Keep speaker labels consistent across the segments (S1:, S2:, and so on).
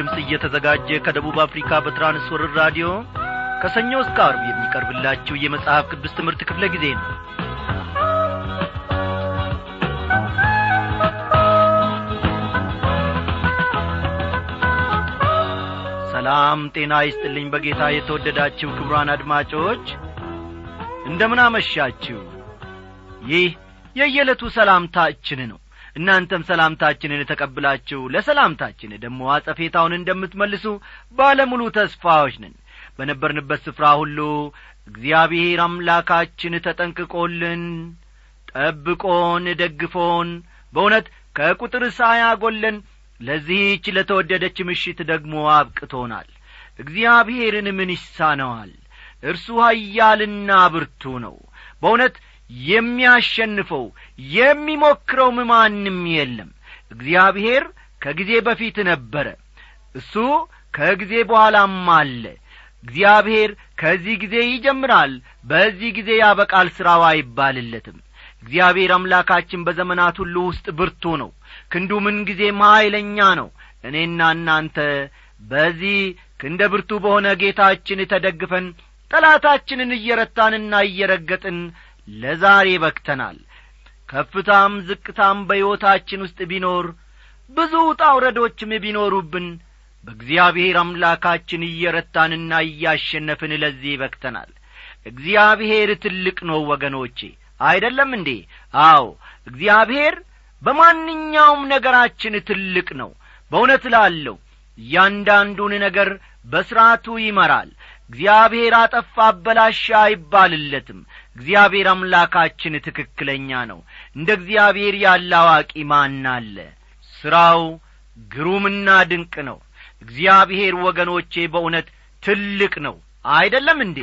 S1: ድምፅ እየተዘጋጀ ከደቡብ አፍሪካ በትራንስወርር ራዲዮ ከሰኞ እስከ አርብ የሚቀርብላችሁ የመጽሐፍ ቅዱስ ትምህርት ክፍለ ጊዜ ነው። ሰላም ጤና ይስጥልኝ በጌታ የተወደዳችሁ ክብሯን አድማጮች እንደምን አመሻችሁ? ይህ የየዕለቱ ሰላምታችን ነው እናንተም ሰላምታችንን ተቀብላችሁ ለሰላምታችን ደግሞ አጸፌታውን እንደምትመልሱ ባለሙሉ ተስፋዎች ነን። በነበርንበት ስፍራ ሁሉ እግዚአብሔር አምላካችን ተጠንቅቆልን ጠብቆን ደግፎን በእውነት ከቁጥር ሳያጐለን ለዚህች ለተወደደች ምሽት ደግሞ አብቅቶናል። እግዚአብሔርን ምን ይሳነዋል? እርሱ ኀያልና ብርቱ ነው። በእውነት የሚያሸንፈው የሚሞክረውም ማንም የለም። እግዚአብሔር ከጊዜ በፊት ነበረ እሱ ከጊዜ በኋላም አለ። እግዚአብሔር ከዚህ ጊዜ ይጀምራል በዚህ ጊዜ ያበቃል ሥራው አይባልለትም። እግዚአብሔር አምላካችን በዘመናት ሁሉ ውስጥ ብርቱ ነው ክንዱ ምን ጊዜም ኀይለኛ ነው። እኔና እናንተ በዚህ ክንደ ብርቱ በሆነ ጌታችን ተደግፈን ጠላታችንን እየረታንና እየረገጥን ለዛሬ በክተናል ከፍታም ዝቅታም በሕይወታችን ውስጥ ቢኖር ብዙ ውጣ ውረዶችም ቢኖሩብን በእግዚአብሔር አምላካችን እየረታንና እያሸነፍን ለዚህ በክተናል እግዚአብሔር ትልቅ ነው ወገኖቼ። አይደለም እንዴ? አዎ እግዚአብሔር በማንኛውም ነገራችን ትልቅ ነው። በእውነት ላለው እያንዳንዱን ነገር በሥርዓቱ ይመራል። እግዚአብሔር አጠፋ አበላሻ አይባልለትም እግዚአብሔር አምላካችን ትክክለኛ ነው። እንደ እግዚአብሔር ያለ አዋቂ ማን አለ? ሥራው ግሩምና ድንቅ ነው። እግዚአብሔር ወገኖቼ በእውነት ትልቅ ነው። አይደለም እንዴ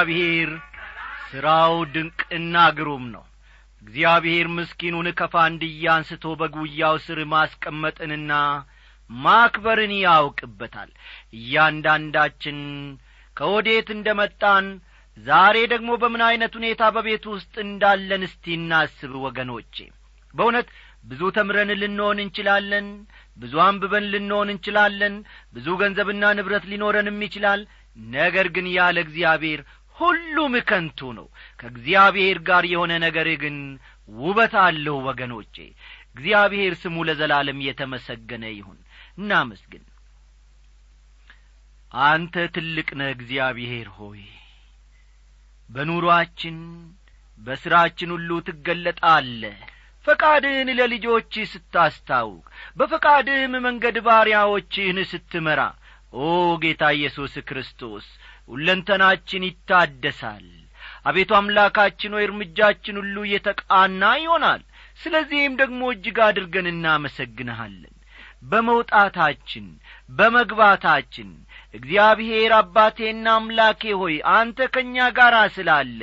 S2: እግዚአብሔር ሥራው
S1: ድንቅና ግሩም ነው። እግዚአብሔር ምስኪኑን ከፋንድያ አንስቶ በጉያው ስር ማስቀመጥንና ማክበርን ያውቅበታል። እያንዳንዳችን ከወዴት እንደ መጣን ዛሬ ደግሞ በምን ዐይነት ሁኔታ በቤት ውስጥ እንዳለን እስቲ እናስብ ወገኖቼ። በእውነት ብዙ ተምረን ልንሆን እንችላለን ብዙ አንብበን ልንሆን እንችላለን ብዙ ገንዘብና ንብረት ሊኖረንም ይችላል። ነገር ግን ያለ እግዚአብሔር ሁሉም ከንቱ ነው። ከእግዚአብሔር ጋር የሆነ ነገር ግን ውበት አለው ወገኖቼ። እግዚአብሔር ስሙ ለዘላለም የተመሰገነ ይሁን። እናመስግን። አንተ ትልቅ ነህ እግዚአብሔር ሆይ። በኑሮአችን በሥራችን ሁሉ ትገለጣለህ። ፈቃድህን ለልጆች ስታስታውቅ በፈቃድህም መንገድ ባሪያዎችህን ስትመራ። ኦ ጌታ ኢየሱስ ክርስቶስ ሁለንተናችን ይታደሳል። አቤቱ አምላካችን ሆይ እርምጃችን ሁሉ የተቃና ይሆናል። ስለዚህም ደግሞ እጅግ አድርገን እናመሰግንሃለን። በመውጣታችን በመግባታችን እግዚአብሔር አባቴና አምላኬ ሆይ አንተ ከእኛ ጋር ስላለ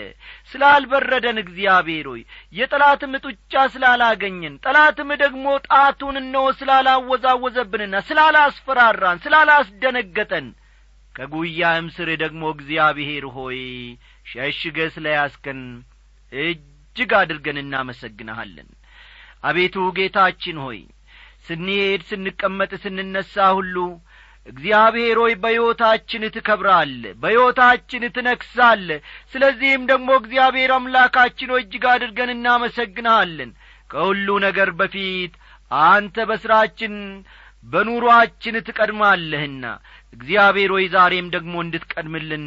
S1: ስላልበረደን እግዚአብሔር ሆይ የጠላትም ጡጫ ስላላገኘን ጠላትም ደግሞ ጣቱን እነሆ ስላላወዛወዘብንና ስላላስፈራራን ስላላስደነገጠን ከጉያህም ስር ደግሞ እግዚአብሔር ሆይ ሸሽገ ስለ ያስከን እጅግ አድርገን እናመሰግንሃለን። አቤቱ ጌታችን ሆይ ስንሄድ ስንቀመጥ ስንነሣ ሁሉ እግዚአብሔር ሆይ በሕይወታችን ትከብራል በሕይወታችን ትነክሳለ ስለዚህም ደግሞ እግዚአብሔር አምላካችን ሆይ እጅግ አድርገን እናመሰግንሃለን። ከሁሉ ነገር በፊት አንተ በሥራችን በኑሮአችን ትቀድማለህና እግዚአብሔር ሆይ ዛሬም ደግሞ እንድትቀድምልን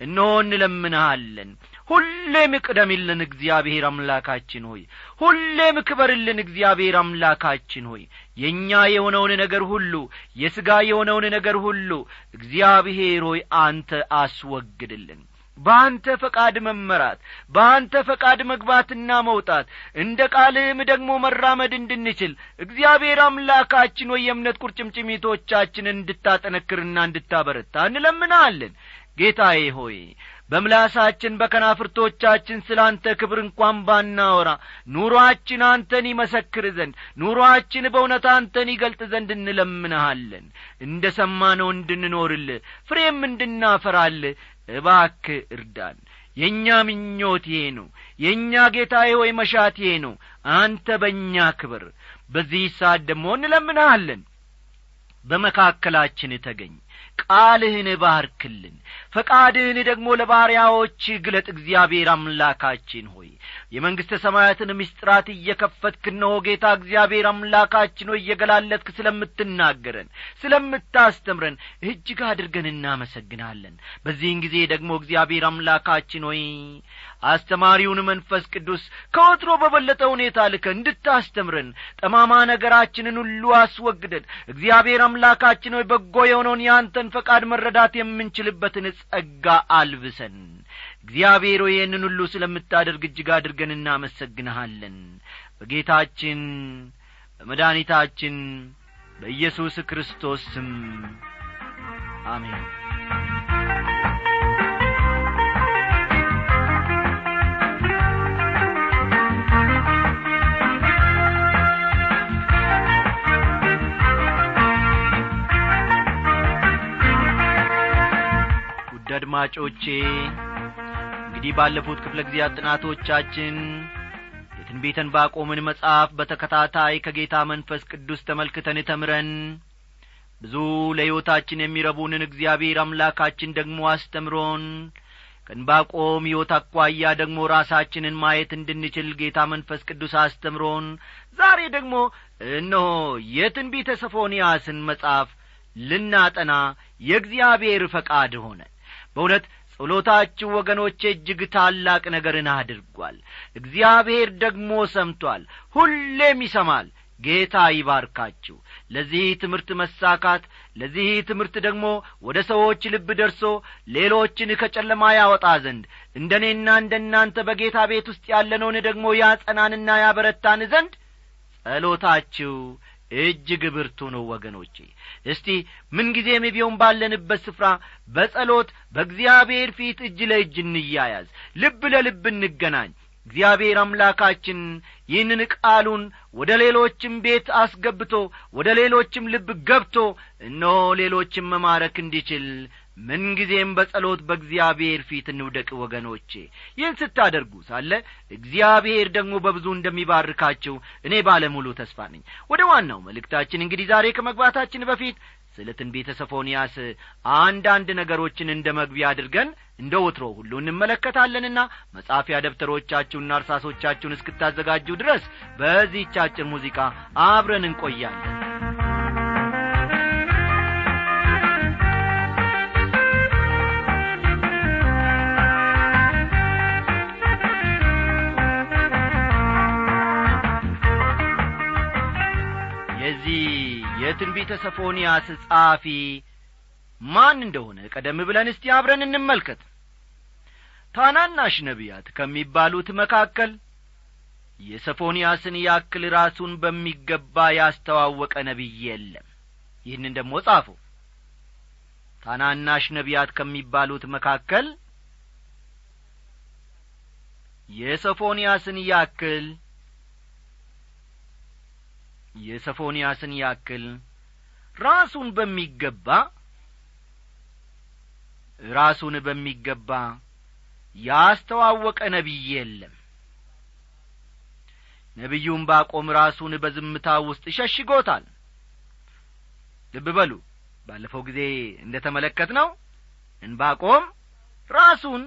S1: እነሆ እንለምንሃለን። ሁሌም ቅደምልን እግዚአብሔር አምላካችን ሆይ ሁሌም ክበርልን እግዚአብሔር አምላካችን ሆይ። የእኛ የሆነውን ነገር ሁሉ የሥጋ የሆነውን ነገር ሁሉ እግዚአብሔር ሆይ አንተ አስወግድልን በአንተ ፈቃድ መመራት በአንተ ፈቃድ መግባትና መውጣት እንደ ቃልህም ደግሞ መራመድ እንድንችል እግዚአብሔር አምላካችን ሆይ የእምነት ቁርጭምጭሚቶቻችንን እንድታጠነክርና እንድታበረታ እንለምናለን ጌታዬ ሆይ በምላሳችን በከናፍርቶቻችን ስለ አንተ ክብር እንኳን ባናወራ ኑሮአችን አንተን ይመሰክር ዘንድ ኑሮአችን በእውነት አንተን ይገልጥ ዘንድ እንለምንሃለን። እንደ ሰማነው እንድንኖርልህ ፍሬም እንድናፈራልህ እባክ እርዳን። የእኛ ምኞት ይሄ ነው የእኛ ጌታዬ ሆይ መሻት ይሄ ነው። አንተ በእኛ ክብር በዚህ ሰዓት ደግሞ እንለምንሃለን። በመካከላችን ተገኝ ቃልህን ባርክልን። ፈቃድህን ደግሞ ለባሪያዎች ግለጥ። እግዚአብሔር አምላካችን ሆይ የመንግሥተ ሰማያትን ምስጢራት እየከፈትክ እነሆ ጌታ እግዚአብሔር አምላካችን ሆይ እየገላለጥክ ስለምትናገረን ስለምታስተምረን እጅግ አድርገን እናመሰግናለን። በዚህን ጊዜ ደግሞ እግዚአብሔር አምላካችን ሆይ አስተማሪውን መንፈስ ቅዱስ ከወትሮ በበለጠ ሁኔታ ልከ እንድታስተምረን ጠማማ ነገራችንን ሁሉ አስወግደን እግዚአብሔር አምላካችን ሆይ በጎ የሆነውን የአንተን ፈቃድ መረዳት የምንችልበትን ጸጋ አልብሰን። እግዚአብሔር ይህንን ሁሉ ስለምታደርግ እጅግ አድርገን እናመሰግንሃለን። በጌታችን በመድኃኒታችን በኢየሱስ ክርስቶስ ስም አሜን ውድ አድማጮቼ እንግዲህ ባለፉት ክፍለ ጊዜያት ጥናቶቻችን የትንቢተን ባቆምን መጽሐፍ በተከታታይ ከጌታ መንፈስ ቅዱስ ተመልክተን ተምረን ብዙ ለሕይወታችን የሚረቡንን እግዚአብሔር አምላካችን ደግሞ አስተምሮን ከንባቆም ሕይወት አኳያ ደግሞ ራሳችንን ማየት እንድንችል ጌታ መንፈስ ቅዱስ አስተምሮን። ዛሬ ደግሞ እነሆ የትንቢተ ሰፎንያስን መጽሐፍ ልናጠና የእግዚአብሔር ፈቃድ ሆነ በእውነት ጸሎታችሁ ወገኖቼ እጅግ ታላቅ ነገርን አድርጓል። እግዚአብሔር ደግሞ ሰምቶአል ሁሌም ይሰማል። ጌታ ይባርካችሁ። ለዚህ ትምህርት መሳካት ለዚህ ትምህርት ደግሞ ወደ ሰዎች ልብ ደርሶ ሌሎችን ከጨለማ ያወጣ ዘንድ እንደ እኔና እንደ እናንተ በጌታ ቤት ውስጥ ያለነውን ደግሞ ያጸናንና ያበረታን ዘንድ ጸሎታችሁ እጅግ ብርቱ ነው ወገኖቼ። እስቲ ምንጊዜም ቢሆን ባለንበት ስፍራ በጸሎት በእግዚአብሔር ፊት እጅ ለእጅ እንያያዝ ልብ ለልብ እንገናኝ። እግዚአብሔር አምላካችን ይህንን ቃሉን ወደ ሌሎችም ቤት አስገብቶ ወደ ሌሎችም ልብ ገብቶ እነሆ ሌሎችም መማረክ እንዲችል ምንጊዜም በጸሎት በእግዚአብሔር ፊት እንውደቅ ወገኖቼ። ይህን ስታደርጉ ሳለ እግዚአብሔር ደግሞ በብዙ እንደሚባርካችሁ እኔ ባለሙሉ ተስፋ ነኝ። ወደ ዋናው መልእክታችን እንግዲህ ዛሬ ከመግባታችን በፊት ስለ ትንቢተ ሰፎንያስ አንዳንድ ነገሮችን እንደ መግቢያ አድርገን እንደ ወትሮ ሁሉ እንመለከታለንና መጻፊያ ደብተሮቻችሁና እርሳሶቻችሁን እስክታዘጋጁ ድረስ በዚህች ሙዚቃ አብረን እንቆያለን የትንቢተ ሰፎንያስ ጸሐፊ ማን እንደሆነ ቀደም ብለን እስቲ አብረን እንመልከት። ታናናሽ ነቢያት ከሚባሉት መካከል የሰፎንያስን ያክል ራሱን በሚገባ ያስተዋወቀ ነቢይ የለም። ይህንን ደግሞ ጻፉ። ታናናሽ ነቢያት ከሚባሉት መካከል የሰፎንያስን ያክል የሰፎንያስን ያክል ራሱን በሚገባ ራሱን በሚገባ ያስተዋወቀ ነቢይ የለም። ነቢዩም ባቆም ራሱን በዝምታ ውስጥ ሸሽጎታል። ልብ በሉ ባለፈው ጊዜ እንደ ተመለከት ነው እንባቆም ራሱን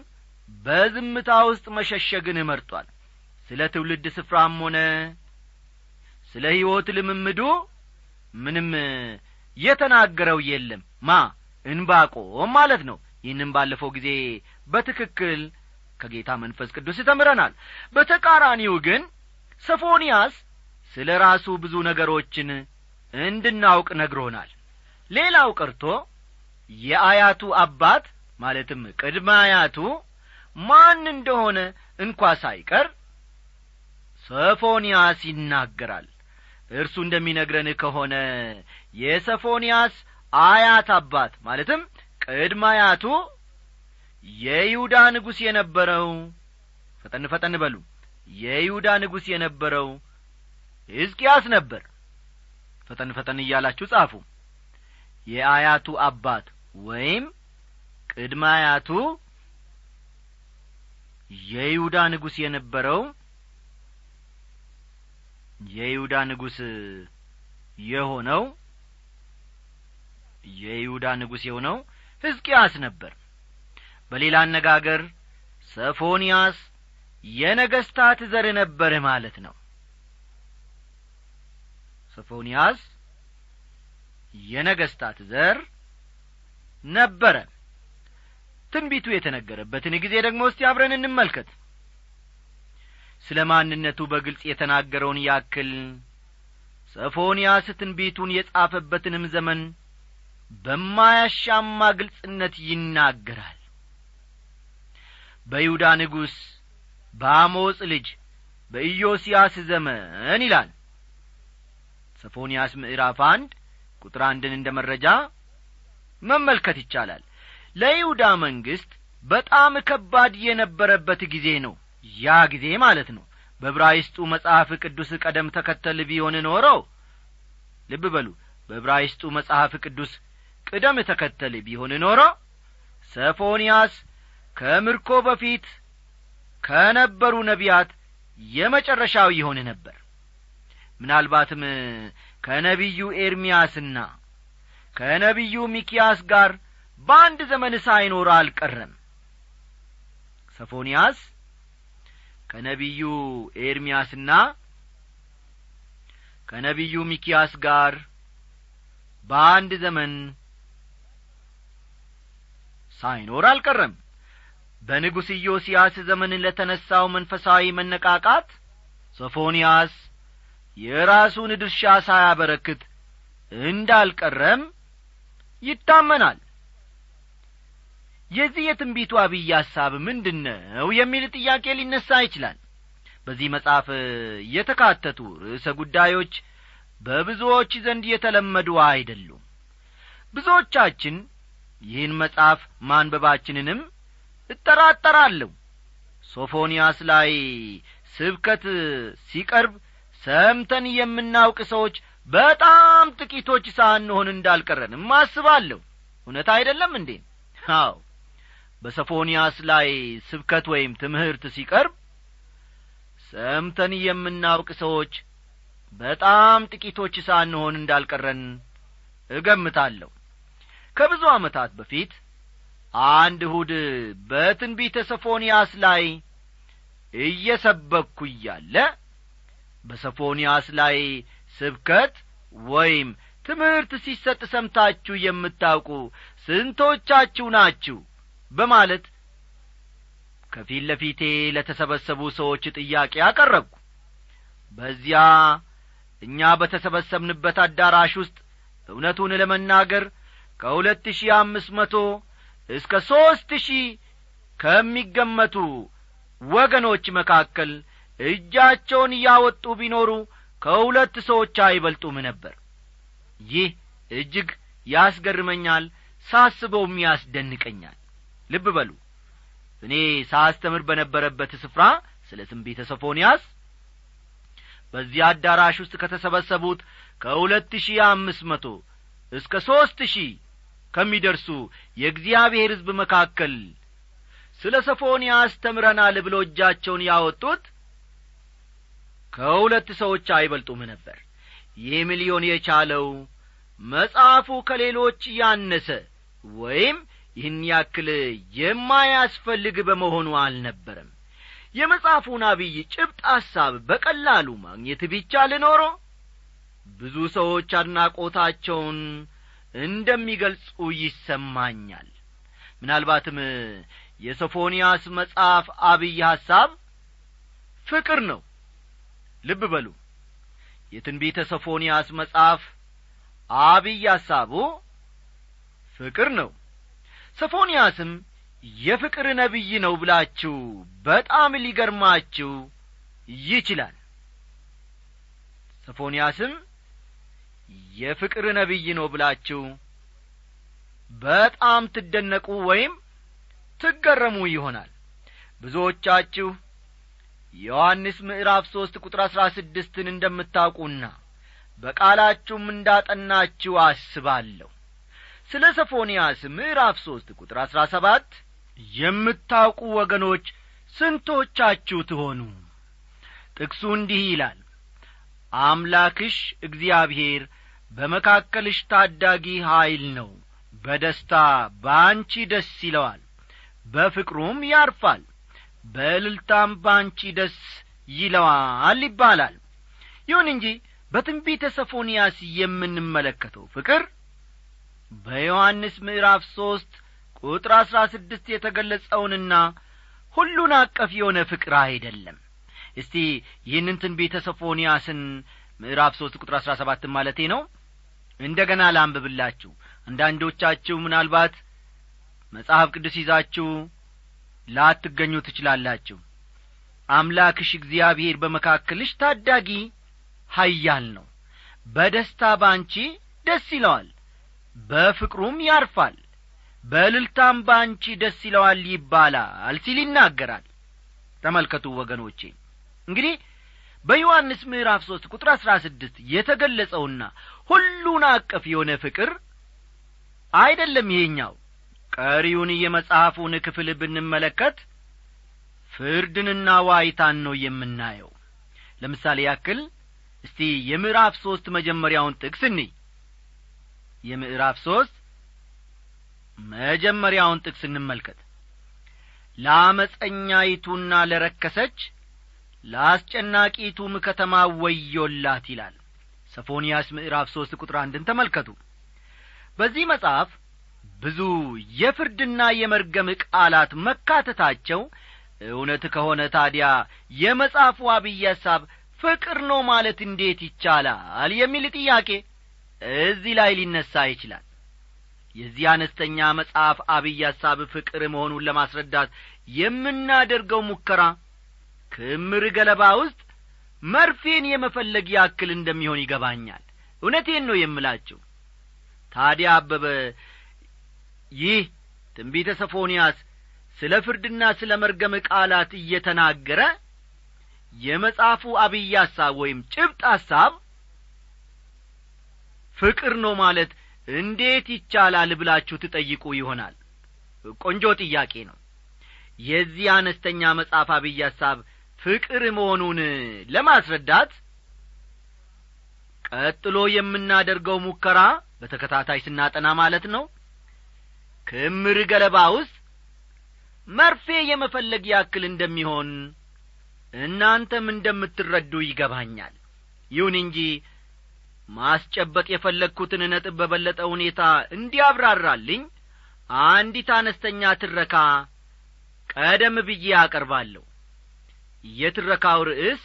S1: በዝምታ ውስጥ መሸሸግን መርጧል። ስለ ትውልድ ስፍራም ሆነ ስለ ሕይወት ልምምዱ ምንም የተናገረው የለም። ማ እንባቆም ማለት ነው። ይህንም ባለፈው ጊዜ በትክክል ከጌታ መንፈስ ቅዱስ ተምረናል። በተቃራኒው ግን ሰፎንያስ ስለ ራሱ ብዙ ነገሮችን እንድናውቅ ነግሮናል። ሌላው ቀርቶ የአያቱ አባት ማለትም ቅድመ አያቱ ማን እንደሆነ እንኳ ሳይቀር ሰፎንያስ ይናገራል እርሱ እንደሚነግረን ከሆነ የሰፎንያስ አያት አባት ማለትም ቅድመ አያቱ የይሁዳ ንጉሥ የነበረው ፈጠን ፈጠን በሉ። የይሁዳ ንጉሥ የነበረው ሕዝቅያስ ነበር። ፈጠን ፈጠን እያላችሁ ጻፉ። የአያቱ አባት ወይም ቅድመ አያቱ የይሁዳ ንጉሥ የነበረው የይሁዳ ንጉሥ የሆነው የይሁዳ ንጉሥ የሆነው ሕዝቅያስ ነበር። በሌላ አነጋገር ሰፎንያስ የነገስታት ዘር ነበር ማለት ነው። ሰፎንያስ የነገስታት ዘር ነበረ። ትንቢቱ የተነገረበትን ጊዜ ደግሞ እስቲ አብረን እንመልከት ስለ ማንነቱ በግልጽ የተናገረውን ያክል ሰፎንያስ ትንቢቱን የጻፈበትንም ዘመን በማያሻማ ግልጽነት ይናገራል። በይሁዳ ንጉሥ በአሞጽ ልጅ በኢዮስያስ ዘመን ይላል። ሰፎንያስ ምዕራፍ አንድ ቁጥር አንድን እንደ መረጃ መመልከት ይቻላል። ለይሁዳ መንግሥት በጣም ከባድ የነበረበት ጊዜ ነው ያ ጊዜ ማለት ነው። በብራይስጡ መጽሐፍ ቅዱስ ቀደም ተከተል ቢሆን ኖረው ልብ በሉ በብራይስጡ መጽሐፍ ቅዱስ ቅደም ተከተል ቢሆን ኖሮ ሰፎንያስ ከምርኮ በፊት ከነበሩ ነቢያት የመጨረሻው ይሆን ነበር። ምናልባትም ከነቢዩ ኤርምያስና ከነቢዩ ሚኪያስ ጋር በአንድ ዘመን ሳይኖር አልቀረም። ሰፎንያስ ከነቢዩ ኤርምያስና ከነቢዩ ሚኪያስ ጋር በአንድ ዘመን ሳይኖር አልቀረም። በንጉሥ ኢዮስያስ ዘመን ለተነሣው መንፈሳዊ መነቃቃት ሶፎንያስ የራሱን ድርሻ ሳያበረክት እንዳልቀረም ይታመናል የዚህ የትንቢቱ አብይ ሐሳብ ምንድን ነው የሚል ጥያቄ ሊነሣ ይችላል። በዚህ መጽሐፍ የተካተቱ ርዕሰ ጉዳዮች በብዙዎች ዘንድ የተለመዱ አይደሉም። ብዙዎቻችን ይህን መጽሐፍ ማንበባችንንም እጠራጠራለሁ። ሶፎንያስ ላይ ስብከት ሲቀርብ ሰምተን የምናውቅ ሰዎች በጣም ጥቂቶች ሳንሆን እንዳልቀረንም አስባለሁ። እውነት አይደለም እንዴ? አዎ በሰፎንያስ ላይ ስብከት ወይም ትምህርት ሲቀርብ ሰምተን የምናውቅ ሰዎች በጣም ጥቂቶች ሳንሆን እንዳልቀረን እገምታለሁ። ከብዙ ዓመታት በፊት አንድ እሁድ በትንቢተ ሰፎንያስ ላይ እየሰበኩ እያለ በሰፎንያስ ላይ ስብከት ወይም ትምህርት ሲሰጥ ሰምታችሁ የምታውቁ ስንቶቻችሁ ናችሁ በማለት ከፊት ለፊቴ ለተሰበሰቡ ሰዎች ጥያቄ አቀረብኩ። በዚያ እኛ በተሰበሰብንበት አዳራሽ ውስጥ እውነቱን ለመናገር ከሁለት ሺህ አምስት መቶ እስከ ሦስት ሺህ ከሚገመቱ ወገኖች መካከል እጃቸውን እያወጡ ቢኖሩ ከሁለት ሰዎች አይበልጡም ነበር። ይህ እጅግ ያስገርመኛል ሳስበውም ያስደንቀኛል ልብ በሉ። እኔ ሳስተምር በነበረበት ስፍራ ስለ ትንቢተ ሶፎንያስ በዚህ አዳራሽ ውስጥ ከተሰበሰቡት ከሁለት ሺህ አምስት መቶ እስከ ሦስት ሺህ ከሚደርሱ የእግዚአብሔር ሕዝብ መካከል ስለ ሰፎንያስ ተምረናል ብሎ እጃቸውን ያወጡት ከሁለት ሰዎች አይበልጡም ነበር። ይህም ሊሆን የቻለው መጽሐፉ ከሌሎች ያነሰ ወይም ይህን ያክል የማያስፈልግ በመሆኑ አልነበረም። የመጽሐፉን አብይ ጭብጥ ሐሳብ በቀላሉ ማግኘት ቢቻል ኖሮ ብዙ ሰዎች አድናቆታቸውን እንደሚገልጹ ይሰማኛል። ምናልባትም የሶፎንያስ መጽሐፍ አብይ ሐሳብ ፍቅር ነው። ልብ በሉ የትንቢተ ሶፎንያስ መጽሐፍ አብይ ሐሳቡ ፍቅር ነው ሶፎንያስም የፍቅር ነቢይ ነው ብላችሁ በጣም ሊገርማችሁ ይችላል። ሶፎንያስም የፍቅር ነቢይ ነው ብላችሁ በጣም ትደነቁ ወይም ትገረሙ ይሆናል። ብዙዎቻችሁ ዮሐንስ ምዕራፍ ሦስት ቁጥር አሥራ ስድስትን እንደምታውቁና በቃላችሁም እንዳጠናችሁ አስባለሁ ስለ ሰፎንያስ ምዕራፍ ሦስት ቁጥር አሥራ ሰባት የምታውቁ ወገኖች ስንቶቻችሁ ትሆኑ? ጥቅሱ እንዲህ ይላል። አምላክሽ እግዚአብሔር በመካከልሽ ታዳጊ ኀይል ነው። በደስታ በአንቺ ደስ ይለዋል በፍቅሩም ያርፋል በእልልታም ባንቺ ደስ ይለዋል ይባላል። ይሁን እንጂ በትንቢተ ሰፎንያስ የምንመለከተው ፍቅር በዮሐንስ ምዕራፍ ሦስት ቁጥር አሥራ ስድስት የተገለጸውንና ሁሉን አቀፍ የሆነ ፍቅር አይደለም። እስቲ ይህንን ትንቢተ ሰፎንያስን ምዕራፍ ሦስት ቁጥር አሥራ ሰባትን ማለቴ ነው እንደ ገና ላንብብላችሁ። አንዳንዶቻችሁ ምናልባት መጽሐፍ ቅዱስ ይዛችሁ ላትገኙ ትችላላችሁ። አምላክሽ እግዚአብሔር በመካከልሽ ታዳጊ ሀያል ነው። በደስታ ባንቺ ደስ ይለዋል በፍቅሩም ያርፋል በእልልታም ባንቺ ደስ ይለዋል ይባላል ሲል ይናገራል። ተመልከቱ ወገኖቼ እንግዲህ በዮሐንስ ምዕራፍ ሦስት ቁጥር አሥራ ስድስት የተገለጸውና ሁሉን አቀፍ የሆነ ፍቅር አይደለም ይሄኛው። ቀሪውን የመጽሐፉን ክፍል ብንመለከት ፍርድንና ዋይታን ነው የምናየው። ለምሳሌ ያክል እስቲ የምዕራፍ ሦስት መጀመሪያውን ጥቅስ እንይ የምዕራፍ ሦስት መጀመሪያውን ጥቅስ እንመልከት። ለአመፀኛይቱና ለረከሰች ለአስጨናቂቱም ከተማ ወዮላት ይላል። ሰፎንያስ ምዕራፍ ሦስት ቁጥር አንድን ተመልከቱ። በዚህ መጽሐፍ ብዙ የፍርድና የመርገም ቃላት መካተታቸው እውነት ከሆነ ታዲያ የመጽሐፉ አብይ ሐሳብ ፍቅር ነው ማለት እንዴት ይቻላል? የሚል ጥያቄ እዚህ ላይ ሊነሣ ይችላል። የዚህ አነስተኛ መጽሐፍ አብይ ሐሳብ ፍቅር መሆኑን ለማስረዳት የምናደርገው ሙከራ ክምር ገለባ ውስጥ መርፌን የመፈለግ ያክል እንደሚሆን ይገባኛል። እውነቴን ነው የምላችሁ። ታዲያ አበበ ይህ ትንቢተ ሰፎንያስ ስለ ፍርድና ስለ መርገም ቃላት እየተናገረ የመጽሐፉ አብይ ሐሳብ ወይም ጭብጥ ሐሳብ ፍቅር ነው ማለት እንዴት ይቻላል ብላችሁ ትጠይቁ ይሆናል? ቆንጆ ጥያቄ ነው። የዚህ አነስተኛ መጽሐፍ አብይ ሐሳብ ፍቅር መሆኑን ለማስረዳት ቀጥሎ የምናደርገው ሙከራ በተከታታይ ስናጠና ማለት ነው። ክምር ገለባ ውስጥ መርፌ የመፈለግ ያክል እንደሚሆን እናንተም እንደምትረዱ ይገባኛል። ይሁን እንጂ ማስጨበጥ የፈለግኩትን ነጥብ በበለጠ ሁኔታ እንዲያብራራልኝ አንዲት አነስተኛ ትረካ ቀደም ብዬ አቀርባለሁ። የትረካው ርዕስ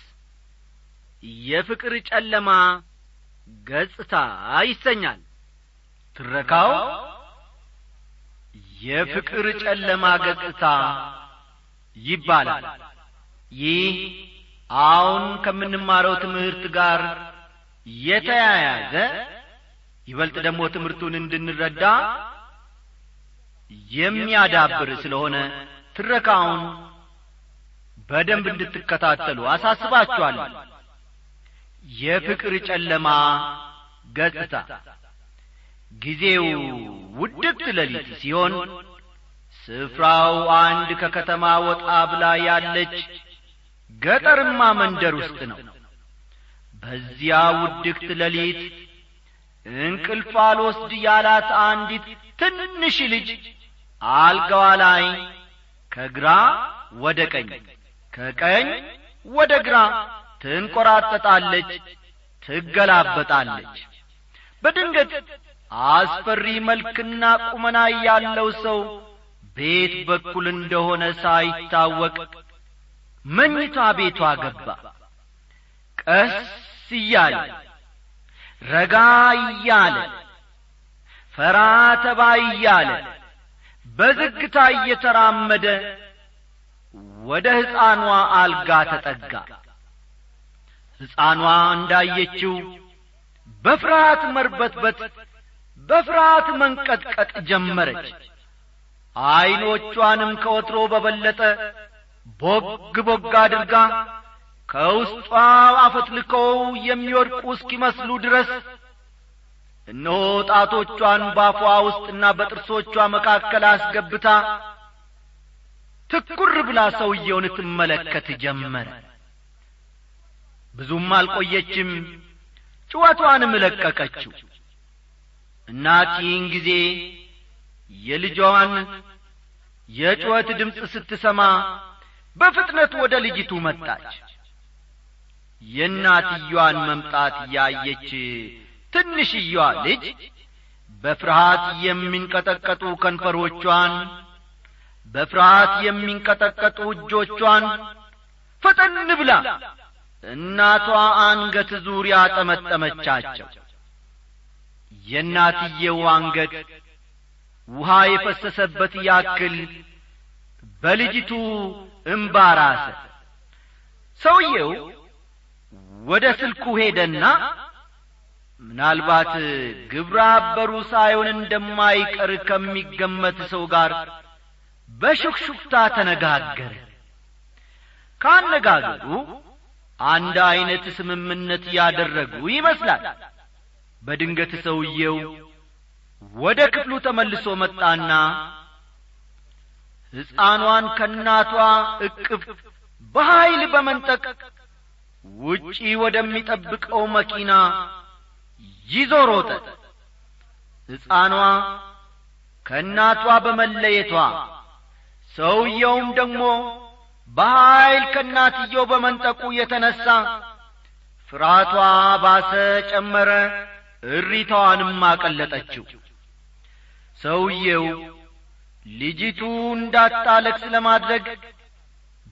S1: የፍቅር ጨለማ ገጽታ ይሰኛል። ትረካው የፍቅር ጨለማ ገጽታ ይባላል። ይህ አሁን ከምንማረው ትምህርት ጋር የተያያዘ ይበልጥ ደግሞ ትምህርቱን እንድንረዳ የሚያዳብር ስለሆነ ትረካውን በደንብ እንድትከታተሉ አሳስባችኋለሁ። የፍቅር ጨለማ ገጽታ። ጊዜው ውድቅት ሌሊት ሲሆን ስፍራው አንድ ከከተማ ወጣ ብላ ያለች ገጠርማ መንደር ውስጥ ነው በዚያ ውድቅት ሌሊት እንቅልፍ አልወስድ ያላት አንዲት ትንሽ ልጅ አልጋዋ ላይ ከግራ ወደ ቀኝ ከቀኝ ወደ ግራ ትንቈራጠጣለች ትገላበጣለች። በድንገት አስፈሪ መልክና ቁመና ያለው ሰው ቤት በኩል እንደሆነ ሳይታወቅ መኝታ ቤቷ ገባ። ቀስ እያለ ረጋ እያለ ፈራ ተባ እያለ በዝግታ እየተራመደ ወደ ሕፃኗ አልጋ ተጠጋ። ሕፃኗ እንዳየችው በፍርሃት መርበትበት በፍርሃት መንቀጥቀጥ ጀመረች። ዐይኖቿንም ከወትሮ በበለጠ ቦግ ቦግ አድርጋ ከውስጧ አፈትልከው የሚወድቁ እስኪመስሉ ድረስ እነሆ ጣቶቿን ባፏ ውስጥና በጥርሶቿ መካከል አስገብታ ትኩር ብላ ሰውየውን ትመለከት ጀመረ። ብዙም አልቆየችም ጭወቷንም ለቀቀችው። እናት ይህን ጊዜ የልጇን የጩኸት ድምፅ ስትሰማ በፍጥነት ወደ ልጅቱ መጣች የእናትየዋን መምጣት ያየች ትንሽየዋ ልጅ በፍርሃት የሚንቀጠቀጡ ከንፈሮቿን በፍርሃት የሚንቀጠቀጡ እጆቿን ፈጠን ብላ እናቷ አንገት ዙሪያ ጠመጠመቻቸው። የእናትየው አንገት ውሃ የፈሰሰበት ያክል በልጅቱ እምባራሰ ሰውየው ወደ ስልኩ ሄደና ምናልባት ግብረ አበሩ ሳይሆን እንደማይቀር ከሚገመት ሰው ጋር በሹክሹክታ ተነጋገረ። ካነጋገሩ አንድ ዐይነት ስምምነት ያደረጉ ይመስላል። በድንገት ሰውየው ወደ ክፍሉ ተመልሶ መጣና ሕፃኗን ከእናቷ እቅፍ በኀይል በመንጠቅ ውጪ ወደሚጠብቀው መኪና ይዞ ሮጠ ሕፃኗ ከእናቷ በመለየቷ ሰውየውም ደግሞ በኀይል ከእናትየው በመንጠቁ የተነሣ ፍርሃቷ ባሰ ጨመረ እሪታዋንም አቀለጠችው። ሰውየው ልጅቱ እንዳታለቅስ ለማድረግ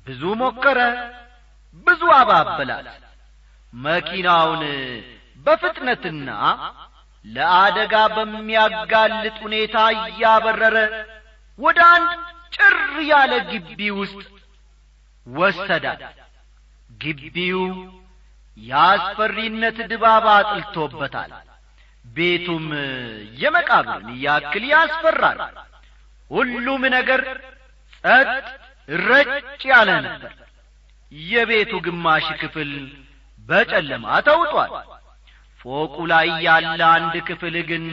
S1: ብዙ ሞከረ ብዙ አባበላት መኪናውን በፍጥነትና ለአደጋ በሚያጋልጥ ሁኔታ እያበረረ ወደ አንድ ጭር ያለ ግቢ ውስጥ ወሰዳት ግቢው የአስፈሪነት ድባብ አጥልቶበታል። ቤቱም የመቃብርን ያክል ያስፈራል። ሁሉም ነገር ጸጥ ረጭ ያለ ነበር የቤቱ ግማሽ ክፍል በጨለማ ተውጧል። ፎቁ ላይ ያለ አንድ ክፍል ግን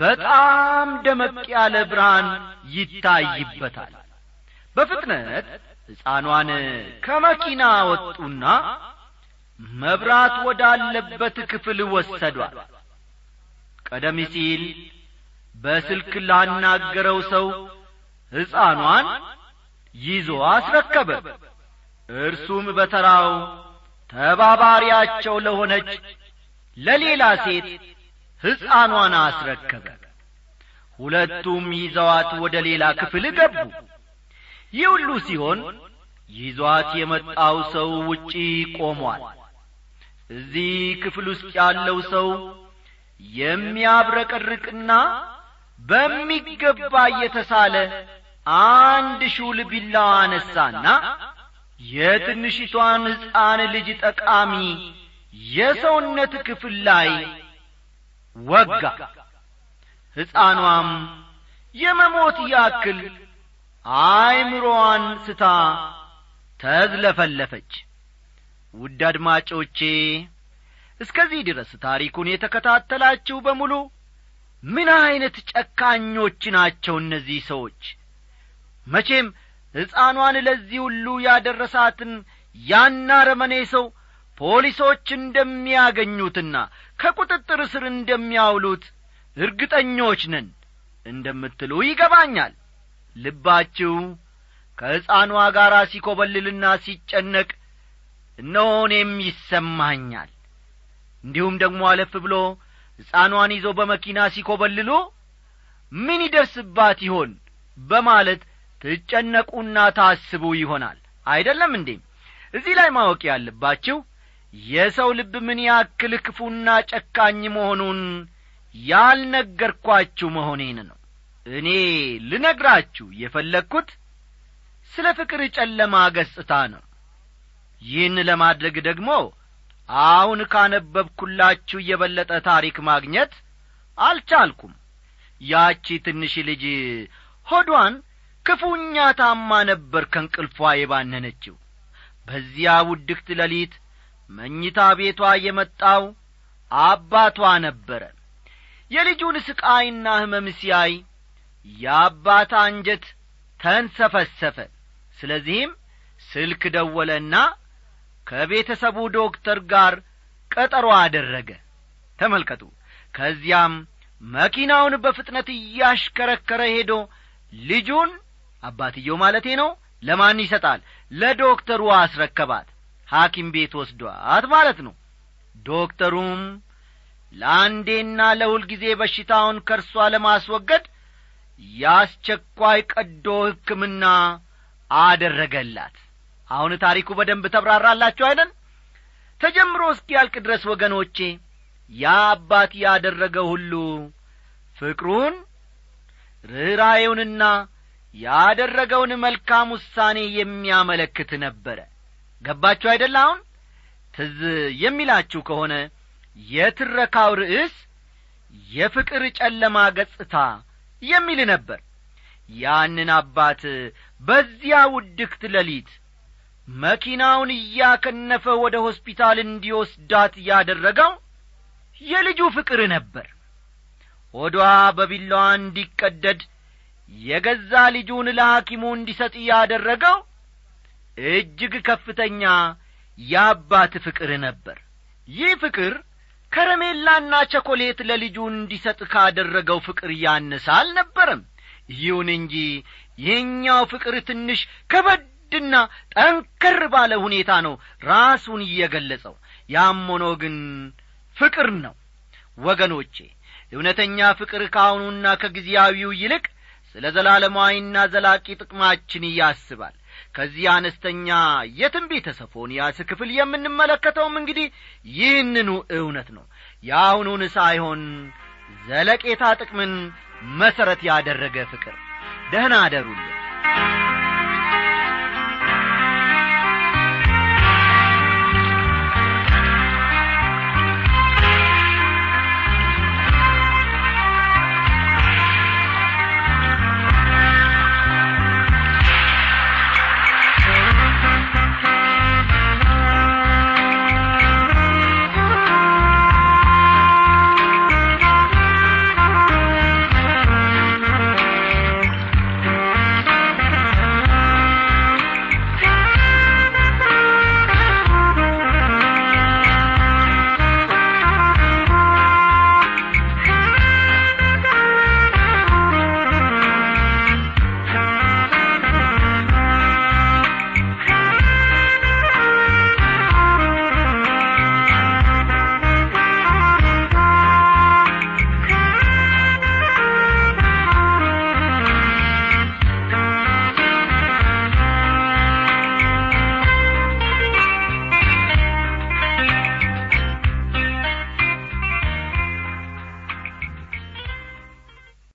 S1: በጣም ደመቅ ያለ ብርሃን ይታይበታል። በፍጥነት ሕፃኗን ከመኪና ወጡና መብራት ወዳለበት ክፍል ወሰዷል ቀደም ሲል በስልክ ላናገረው ሰው ሕፃኗን ይዞ አስረከበ እርሱም በተራው ተባባሪያቸው ለሆነች ለሌላ ሴት ሕፃኗን አስረከበ። ሁለቱም ይዘዋት ወደ ሌላ ክፍል ገቡ። ይህ ሁሉ ሲሆን ይዟት የመጣው ሰው ውጪ ቆሟል። እዚህ ክፍል ውስጥ ያለው ሰው የሚያብረቀርቅና በሚገባ እየተሳለ አንድ ሹል ቢላዋ አነሳና የትንሽቷን ሕፃን ልጅ ጠቃሚ የሰውነት ክፍል ላይ ወጋ። ሕፃኗም የመሞት ያክል አይምሮዋን ስታ ተዝለፈለፈች። ውድ አድማጮቼ እስከዚህ ድረስ ታሪኩን የተከታተላችሁ በሙሉ ምን ዐይነት ጨካኞች ናቸው እነዚህ ሰዎች? መቼም ሕፃኗን ለዚህ ሁሉ ያደረሳትን ያና ረመኔ ሰው ፖሊሶች እንደሚያገኙትና ከቁጥጥር ስር እንደሚያውሉት እርግጠኞች ነን እንደምትሉ ይገባኛል። ልባችሁ ከሕፃኗ ጋር ሲኰበልልና ሲጨነቅ እነሆ እኔም ይሰማኛል። እንዲሁም ደግሞ አለፍ ብሎ ሕፃኗን ይዞ በመኪና ሲኰበልሉ ምን ይደርስባት ይሆን በማለት ትጨነቁና ታስቡ ይሆናል። አይደለም እንዴ? እዚህ ላይ ማወቅ ያለባችሁ የሰው ልብ ምን ያክል ክፉና ጨካኝ መሆኑን ያልነገርኳችሁ መሆኔን ነው። እኔ ልነግራችሁ የፈለግሁት ስለ ፍቅር ጨለማ ገጽታ ነው። ይህን ለማድረግ ደግሞ አሁን ካነበብኩላችሁ የበለጠ ታሪክ ማግኘት አልቻልኩም። ያቺ ትንሽ ልጅ ሆዷን ክፉኛ ታማ ነበር ከንቅልፏ የባነነችው። በዚያ ውድክት ሌሊት መኝታ ቤቷ የመጣው አባቷ ነበረ። የልጁን ስቃይና ሕመም ሲያይ የአባት አንጀት ተንሰፈሰፈ። ስለዚህም ስልክ ደወለና ከቤተሰቡ ዶክተር ጋር ቀጠሮ አደረገ። ተመልከቱ። ከዚያም መኪናውን በፍጥነት እያሽከረከረ ሄዶ ልጁን አባትየው ማለቴ ነው ለማን ይሰጣል? ለዶክተሩ አስረከባት ሐኪም ቤት ወስዷት ማለት ነው። ዶክተሩም ለአንዴና ለሁል ጊዜ በሽታውን ከርሷ ለማስወገድ ያስቸኳይ ቀዶ ሕክምና አደረገላት። አሁን ታሪኩ በደንብ ተብራራላችሁ አይደን ተጀምሮ እስኪያልቅ ድረስ ወገኖቼ ያ አባት ያደረገው ሁሉ ፍቅሩን ርኅራዬውንና ያደረገውን መልካም ውሳኔ የሚያመለክት ነበረ። ገባችሁ አይደል? አሁን ትዝ የሚላችሁ ከሆነ የትረካው ርዕስ የፍቅር ጨለማ ገጽታ የሚል ነበር። ያንን አባት በዚያ ውድክት ሌሊት መኪናውን እያከነፈ ወደ ሆስፒታል እንዲወስዳት ያደረገው የልጁ ፍቅር ነበር። ሆዷ በቢላዋ እንዲቀደድ የገዛ ልጁን ለሐኪሙ እንዲሰጥ ያደረገው እጅግ ከፍተኛ የአባት ፍቅር ነበር። ይህ ፍቅር ከረሜላና ቸኮሌት ለልጁ እንዲሰጥ ካደረገው ፍቅር ያነሰ አልነበረም። ይሁን እንጂ ይህኛው ፍቅር ትንሽ ከበድና ጠንከር ባለ ሁኔታ ነው ራሱን እየገለጸው። ያም ሆኖ ግን ፍቅር ነው። ወገኖቼ እውነተኛ ፍቅር ከአሁኑና ከጊዜያዊው ይልቅ ስለ ዘላለማዊና ዘላቂ ጥቅማችን ያስባል። ከዚህ አነስተኛ የትንቢተ ሰፎንያስ ክፍል የምንመለከተውም እንግዲህ ይህንኑ እውነት ነው። የአሁኑን ሳይሆን ዘለቄታ ጥቅምን መሠረት ያደረገ ፍቅር። ደህና አደሩልን